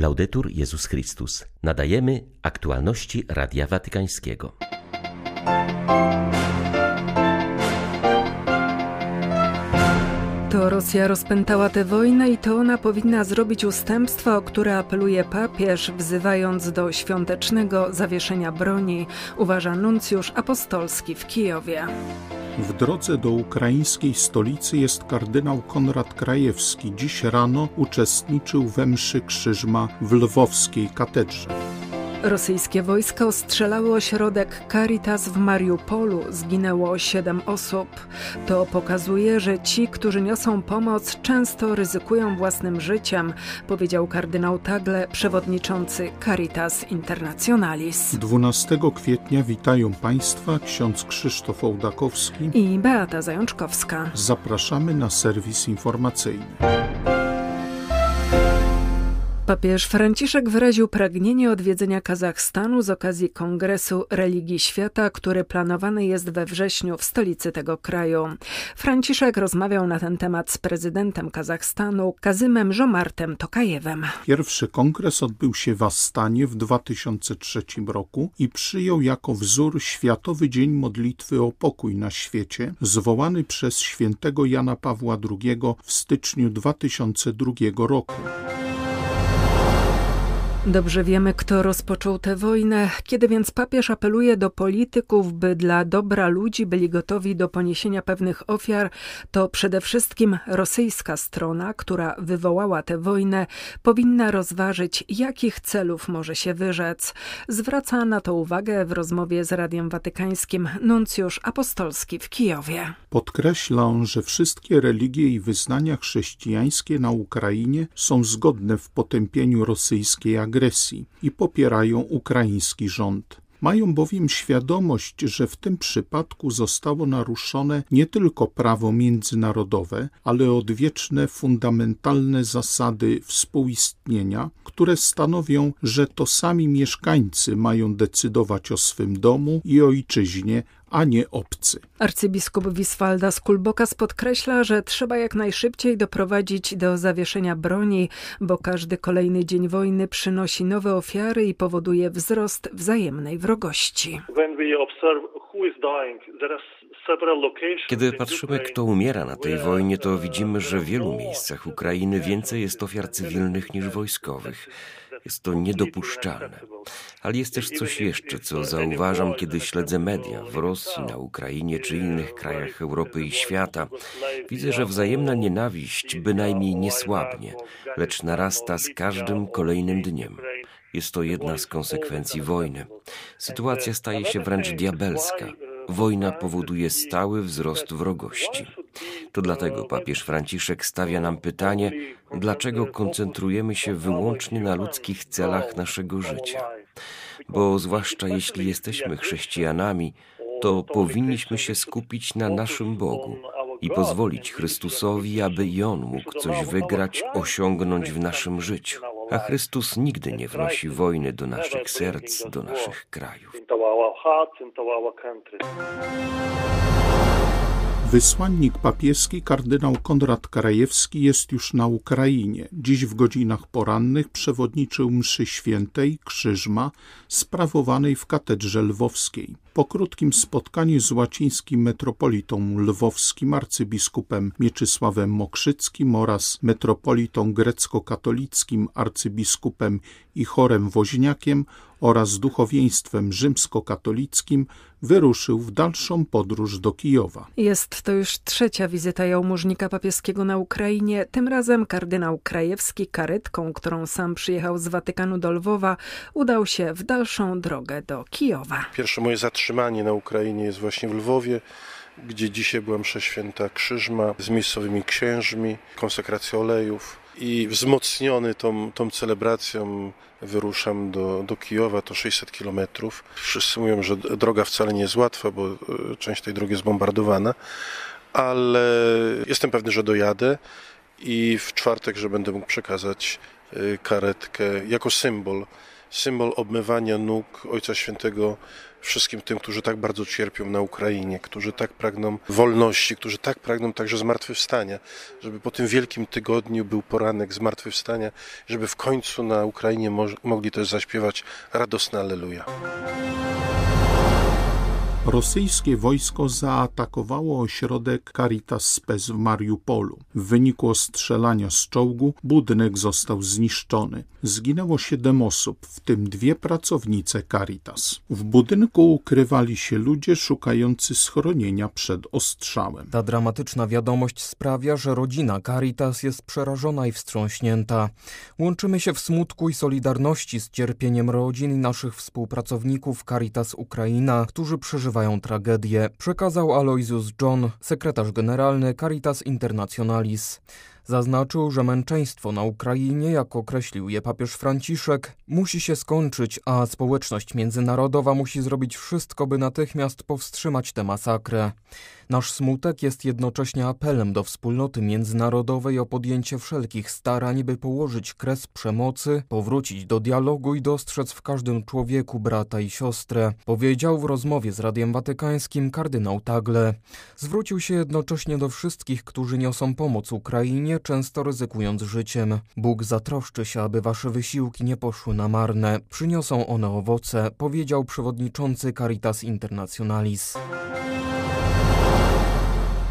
Laudetur Jezus Chrystus. Nadajemy aktualności Radia Watykańskiego. To Rosja rozpętała tę wojnę i to ona powinna zrobić ustępstwa, o które apeluje papież, wzywając do świątecznego zawieszenia broni, uważa nuncjusz apostolski w Kijowie. W drodze do ukraińskiej stolicy jest kardynał Konrad Krajewski. Dziś rano uczestniczył we mszy krzyżma w lwowskiej katedrze. Rosyjskie wojska ostrzelały ośrodek Caritas w Mariupolu. Zginęło siedem osób. To pokazuje, że ci, którzy niosą pomoc, często ryzykują własnym życiem, powiedział kardynał Tagle, przewodniczący Caritas Internationalis. 12 kwietnia witają Państwa ksiądz Krzysztof Ołdakowski i Beata Zajączkowska. Zapraszamy na serwis informacyjny. Papież Franciszek wyraził pragnienie odwiedzenia Kazachstanu z okazji Kongresu Religii Świata, który planowany jest we wrześniu w stolicy tego kraju. Franciszek rozmawiał na ten temat z prezydentem Kazachstanu Kazymem Żomartem Tokajewem. Pierwszy kongres odbył się w Astanie w 2003 roku i przyjął jako wzór Światowy Dzień Modlitwy o Pokój na świecie, zwołany przez świętego Jana Pawła II w styczniu 2002 roku. Dobrze wiemy, kto rozpoczął tę wojnę, kiedy więc papież apeluje do polityków, by dla dobra ludzi byli gotowi do poniesienia pewnych ofiar, to przede wszystkim rosyjska strona, która wywołała tę wojnę, powinna rozważyć, jakich celów może się wyrzec. Zwraca na to uwagę w rozmowie z Radiem Watykańskim nuncjusz apostolski w Kijowie. Podkreślam, że wszystkie religie i wyznania chrześcijańskie na Ukrainie są zgodne w potępieniu rosyjskiej agresji agresji i popierają ukraiński rząd. Mają bowiem świadomość, że w tym przypadku zostało naruszone nie tylko prawo międzynarodowe, ale odwieczne fundamentalne zasady współistnienia, które stanowią, że to sami mieszkańcy mają decydować o swym domu i ojczyźnie, a nie obcy. Arcybiskup Wiswalda Kulbokas podkreśla, że trzeba jak najszybciej doprowadzić do zawieszenia broni, bo każdy kolejny dzień wojny przynosi nowe ofiary i powoduje wzrost wzajemnej wrogości. Kiedy patrzymy, kto umiera na tej wojnie, to widzimy, że w wielu miejscach Ukrainy więcej jest ofiar cywilnych niż wojskowych. Jest to niedopuszczalne. Ale jest też coś jeszcze, co zauważam, kiedy śledzę media w Rosji, na Ukrainie czy innych krajach Europy i świata. Widzę, że wzajemna nienawiść bynajmniej nie słabnie, lecz narasta z każdym kolejnym dniem. Jest to jedna z konsekwencji wojny. Sytuacja staje się wręcz diabelska. Wojna powoduje stały wzrost wrogości. To dlatego papież Franciszek stawia nam pytanie, dlaczego koncentrujemy się wyłącznie na ludzkich celach naszego życia. Bo zwłaszcza jeśli jesteśmy chrześcijanami, to powinniśmy się skupić na naszym Bogu i pozwolić Chrystusowi, aby i On mógł coś wygrać, osiągnąć w naszym życiu. A Chrystus nigdy nie wnosi wojny do naszych serc, do naszych krajów. Wysłannik papieski kardynał Konrad Karajewski jest już na Ukrainie. Dziś w godzinach porannych przewodniczył mszy świętej Krzyżma sprawowanej w katedrze lwowskiej. Po krótkim spotkaniu z łacińskim metropolitą lwowskim arcybiskupem Mieczysławem Mokrzyckim oraz metropolitą grecko-katolickim arcybiskupem i chorem woźniakiem oraz duchowieństwem rzymskokatolickim wyruszył w dalszą podróż do Kijowa. Jest to już trzecia wizyta jałmużnika papieskiego na Ukrainie. Tym razem kardynał Krajewski karetką, którą sam przyjechał z Watykanu do Lwowa, udał się w dalszą drogę do Kijowa. Pierwsze moje zatrzymanie na Ukrainie jest właśnie w Lwowie gdzie dzisiaj była msza święta Krzyżma z miejscowymi księżmi, konsekracja olejów i wzmocniony tą, tą celebracją wyruszam do, do Kijowa, to 600 kilometrów. Wszyscy mówią, że droga wcale nie jest łatwa, bo e, część tej drogi jest bombardowana, ale jestem pewny, że dojadę i w czwartek, że będę mógł przekazać e, karetkę jako symbol symbol obmywania nóg Ojca Świętego wszystkim tym, którzy tak bardzo cierpią na Ukrainie, którzy tak pragną wolności, którzy tak pragną także zmartwychwstania, żeby po tym wielkim tygodniu był poranek zmartwychwstania, żeby w końcu na Ukrainie mo mogli też zaśpiewać radosne Alleluja. Rosyjskie wojsko zaatakowało ośrodek Caritas Spes w Mariupolu. W wyniku ostrzelania z czołgu budynek został zniszczony. Zginęło siedem osób, w tym dwie pracownice Caritas. W budynku ukrywali się ludzie szukający schronienia przed ostrzałem. Ta dramatyczna wiadomość sprawia, że rodzina Caritas jest przerażona i wstrząśnięta. Łączymy się w smutku i solidarności z cierpieniem rodzin i naszych współpracowników Caritas Ukraina, którzy przeżywają przeżywają tragedię, przekazał Aloysius John, sekretarz generalny Caritas Internationalis. Zaznaczył, że męczeństwo na Ukrainie, jak określił je papież Franciszek, musi się skończyć, a społeczność międzynarodowa musi zrobić wszystko, by natychmiast powstrzymać tę masakrę. Nasz smutek jest jednocześnie apelem do wspólnoty międzynarodowej o podjęcie wszelkich starań, by położyć kres przemocy, powrócić do dialogu i dostrzec w każdym człowieku brata i siostrę, powiedział w rozmowie z Radiem Watykańskim kardynał Tagle. Zwrócił się jednocześnie do wszystkich, którzy niosą pomoc Ukrainie, często ryzykując życiem. Bóg zatroszczy się, aby wasze wysiłki nie poszły na marne. Przyniosą one owoce, powiedział przewodniczący Caritas Internationalis.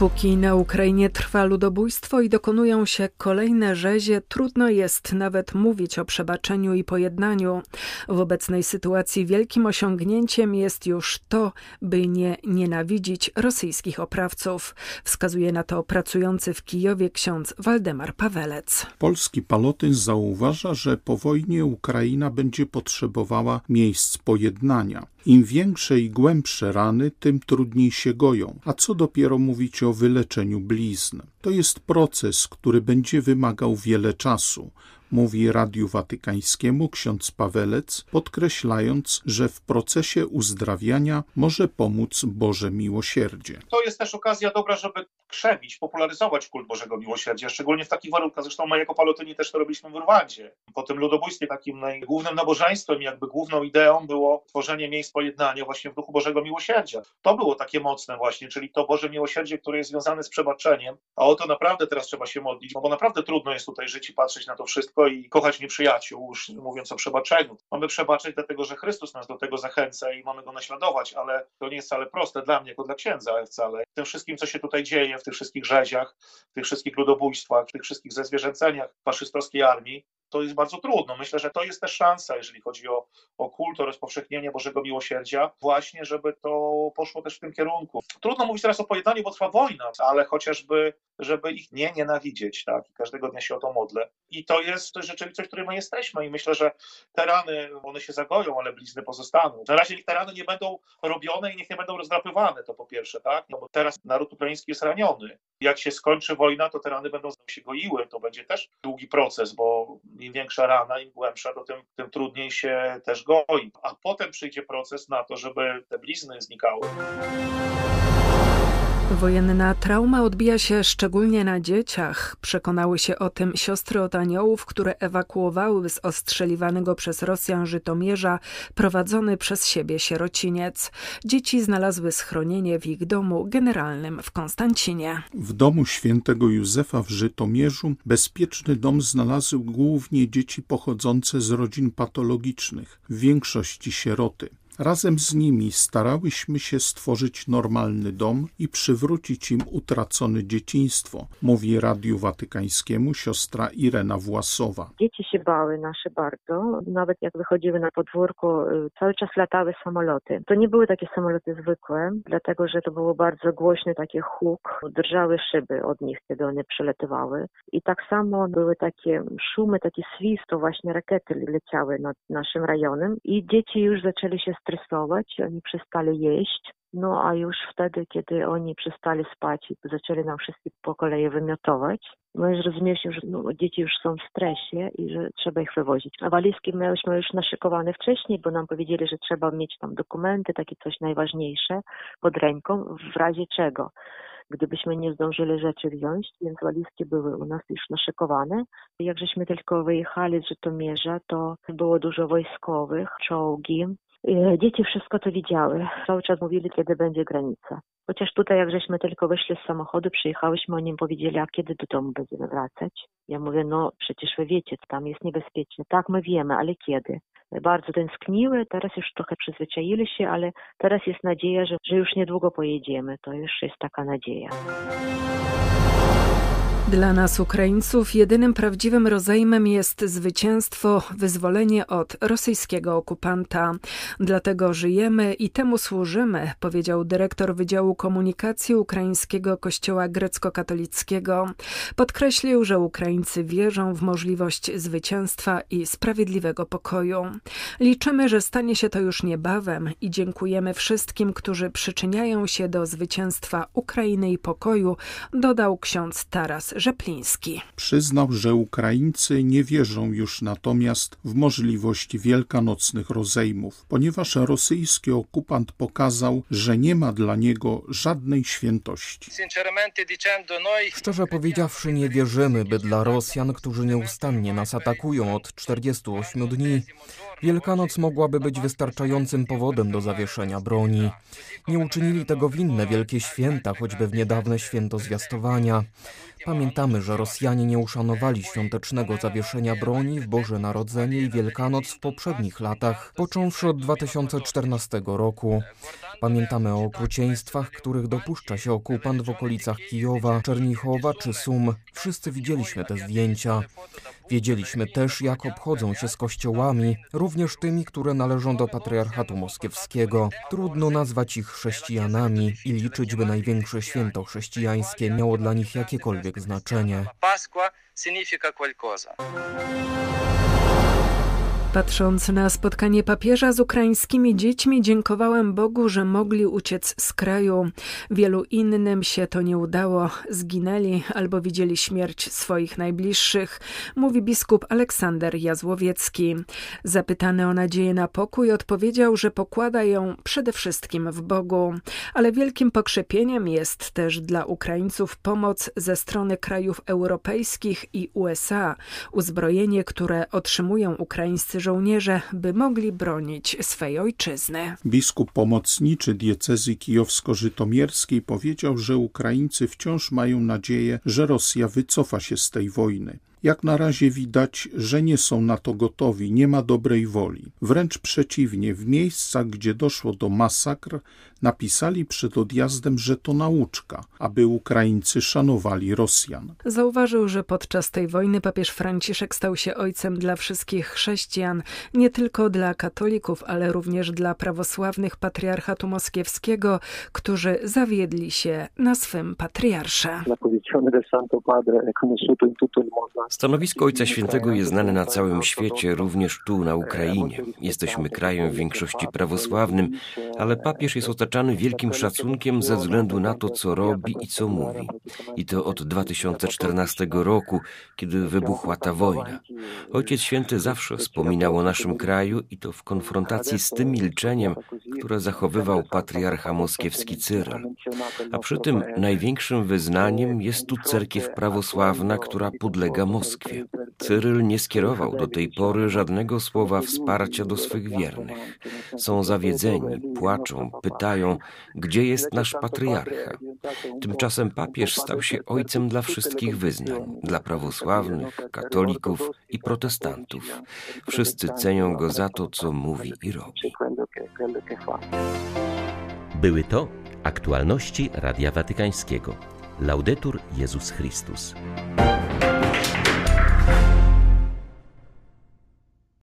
Póki na Ukrainie trwa ludobójstwo i dokonują się kolejne rzezie, trudno jest nawet mówić o przebaczeniu i pojednaniu. W obecnej sytuacji wielkim osiągnięciem jest już to, by nie nienawidzić rosyjskich oprawców, wskazuje na to pracujący w Kijowie ksiądz Waldemar Pawelec. Polski palotyn zauważa, że po wojnie Ukraina będzie potrzebowała miejsc pojednania. Im większe i głębsze rany, tym trudniej się goją, a co dopiero mówić o wyleczeniu blizn. To jest proces, który będzie wymagał wiele czasu, mówi Radiu Watykańskiemu ksiądz Pawelec, podkreślając, że w procesie uzdrawiania może pomóc Boże miłosierdzie. To jest też okazja dobra, żeby krzewić, popularyzować kult Bożego Miłosierdzia, szczególnie w takich warunkach. Zresztą my jako Palotyni też to robiliśmy w Rwandzie. Po tym ludobójstwie takim głównym nabożeństwem, jakby główną ideą było tworzenie miejsc pojednania właśnie w duchu Bożego Miłosierdzia. To było takie mocne właśnie, czyli to Boże Miłosierdzie, które jest związane z przebaczeniem, a o to naprawdę teraz trzeba się modlić, bo naprawdę trudno jest tutaj żyć i patrzeć na to wszystko i kochać nieprzyjaciół, już mówiąc o przebaczeniu. Mamy przebaczyć dlatego, że Chrystus nas do tego zachęca i mamy go naśladować, ale to nie jest wcale proste dla mnie, jako dla księdza wcale. W tym wszystkim, co się tutaj dzieje, w tych wszystkich rzeziach, w tych wszystkich ludobójstwach, w tych wszystkich zezwierzęceniach faszystowskiej armii, to jest bardzo trudno. Myślę, że to jest też szansa, jeżeli chodzi o, o kult, o rozpowszechnienie Bożego Miłosierdzia, właśnie, żeby to poszło też w tym kierunku. Trudno mówić teraz o pojednaniu, bo trwa wojna, ale chociażby, żeby ich nie nienawidzieć, tak? I każdego dnia się o to modlę. I to jest rzeczywistość, w której my jesteśmy i myślę, że te rany, one się zagoją, ale blizny pozostaną. Na razie te rany nie będą robione i niech nie będą rozdrapywane, to po pierwsze, tak? No bo teraz naród ukraiński jest raniony. Jak się skończy wojna, to te rany będą się goiły, to będzie też długi proces, bo im większa rana, im głębsza, to tym, tym trudniej się też goi. A potem przyjdzie proces na to, żeby te blizny znikały. Wojenna trauma odbija się szczególnie na dzieciach. Przekonały się o tym siostry od aniołów, które ewakuowały z ostrzeliwanego przez Rosjan Żytomierza prowadzony przez siebie sierociniec. Dzieci znalazły schronienie w ich domu generalnym w Konstancinie. W domu świętego Józefa w Żytomierzu bezpieczny dom znalazły głównie dzieci pochodzące z rodzin patologicznych, w większości sieroty. Razem z nimi starałyśmy się stworzyć normalny dom i przywrócić im utracone dzieciństwo, mówi Radiu Watykańskiemu siostra Irena Własowa. Dzieci się bały nasze bardzo. Nawet jak wychodziły na podwórko, y, cały czas latały samoloty. To nie były takie samoloty zwykłe, dlatego że to było bardzo głośny taki huk. Drżały szyby od nich, kiedy one przelatywały. I tak samo były takie szumy, taki swist, właśnie rakiety leciały nad naszym rejonem i dzieci już zaczęli się oni przestali jeść. No a już wtedy, kiedy oni przestali spać i zaczęli nam wszystkich po kolei wymiotować, my już zrozumieliśmy, że no, dzieci już są w stresie i że trzeba ich wywozić. A walizki mieliśmy już naszykowane wcześniej, bo nam powiedzieli, że trzeba mieć tam dokumenty, takie coś najważniejsze pod ręką, w razie czego. gdybyśmy nie zdążyli rzeczy wziąć, więc walizki były u nas już naszykowane. Jak żeśmy tylko wyjechali z Żytomierza, to było dużo wojskowych, czołgi, dzieci wszystko to widziały. Cały czas mówili, kiedy będzie granica. Chociaż tutaj, jak żeśmy tylko wyszli z samochodu, przyjechałyśmy, oni powiedzieli, a kiedy do domu będziemy wracać? Ja mówię, no przecież wy wiecie, tam jest niebezpiecznie. Tak, my wiemy, ale kiedy? Bardzo tęskniły, teraz już trochę przyzwyczaili się, ale teraz jest nadzieja, że, że już niedługo pojedziemy. To już jest taka nadzieja. Dla nas, Ukraińców, jedynym prawdziwym rozejmem jest zwycięstwo, wyzwolenie od rosyjskiego okupanta. Dlatego żyjemy i temu służymy, powiedział dyrektor Wydziału Komunikacji Ukraińskiego Kościoła Grecko-Katolickiego. Podkreślił, że Ukraińcy wierzą w możliwość zwycięstwa i sprawiedliwego pokoju. Liczymy, że stanie się to już niebawem i dziękujemy wszystkim, którzy przyczyniają się do zwycięstwa Ukrainy i pokoju, dodał ksiądz Taras Rzepliński. Przyznał, że Ukraińcy nie wierzą już natomiast w możliwość wielkanocnych rozejmów, ponieważ rosyjski okupant pokazał, że nie ma dla niego żadnej świętości. Szczerze powiedziawszy, nie wierzymy, by dla Rosjan, którzy nieustannie nas atakują od 48 dni, Wielkanoc mogłaby być wystarczającym powodem do zawieszenia broni. Nie uczynili tego w inne wielkie święta, choćby w niedawne święto zwiastowania. Pamiętamy, że Rosjanie nie uszanowali świątecznego zawieszenia broni w Boże Narodzenie i Wielkanoc w poprzednich latach, począwszy od 2014 roku. Pamiętamy o okrucieństwach, których dopuszcza się okupant w okolicach Kijowa, Czernichowa czy Sum. Wszyscy widzieliśmy te zdjęcia. Wiedzieliśmy też, jak obchodzą się z kościołami, również tymi, które należą do patriarchatu moskiewskiego. Trudno nazwać ich chrześcijanami i liczyć, by największe święto chrześcijańskie miało dla nich jakiekolwiek znaczenie. Pasqua significa qualcosa. Patrząc na spotkanie papieża z ukraińskimi dziećmi, dziękowałem Bogu, że mogli uciec z kraju. Wielu innym się to nie udało. Zginęli albo widzieli śmierć swoich najbliższych, mówi biskup Aleksander Jazłowiecki. Zapytany o nadzieję na pokój, odpowiedział, że pokłada ją przede wszystkim w Bogu. Ale wielkim pokrzepieniem jest też dla Ukraińców pomoc ze strony krajów europejskich i USA, uzbrojenie, które otrzymują ukraińscy żołnierze, by mogli bronić swej ojczyzny. Biskup pomocniczy diecezji kijowsko-żytomierskiej powiedział, że Ukraińcy wciąż mają nadzieję, że Rosja wycofa się z tej wojny. Jak na razie widać, że nie są na to gotowi, nie ma dobrej woli. Wręcz przeciwnie, w miejscach, gdzie doszło do masakr, napisali przed odjazdem, że to nauczka, aby Ukraińcy szanowali Rosjan. Zauważył, że podczas tej wojny papież Franciszek stał się ojcem dla wszystkich chrześcijan, nie tylko dla katolików, ale również dla prawosławnych patriarchatu moskiewskiego, którzy zawiedli się na swym patriarsze. Stanowisko Ojca Świętego jest znane na całym świecie, również tu na Ukrainie. Jesteśmy krajem w większości prawosławnym, ale papież jest otaczany wielkim szacunkiem ze względu na to, co robi i co mówi. I to od 2014 roku, kiedy wybuchła ta wojna. Ojciec Święty zawsze wspominał o naszym kraju i to w konfrontacji z tym milczeniem, które zachowywał patriarcha moskiewski Cyryl. A przy tym największym wyznaniem jest tu cerkiew prawosławna, która podlega Moskwie. Cyryl nie skierował do tej pory żadnego słowa wsparcia do swych wiernych. Są zawiedzeni, płaczą, pytają, gdzie jest nasz patriarcha. Tymczasem papież stał się ojcem dla wszystkich wyznań, dla prawosławnych, katolików i protestantów. Wszyscy cenią go za to, co mówi i robi. Były to aktualności Radia Watykańskiego. Laudetur Jezus Chrystus.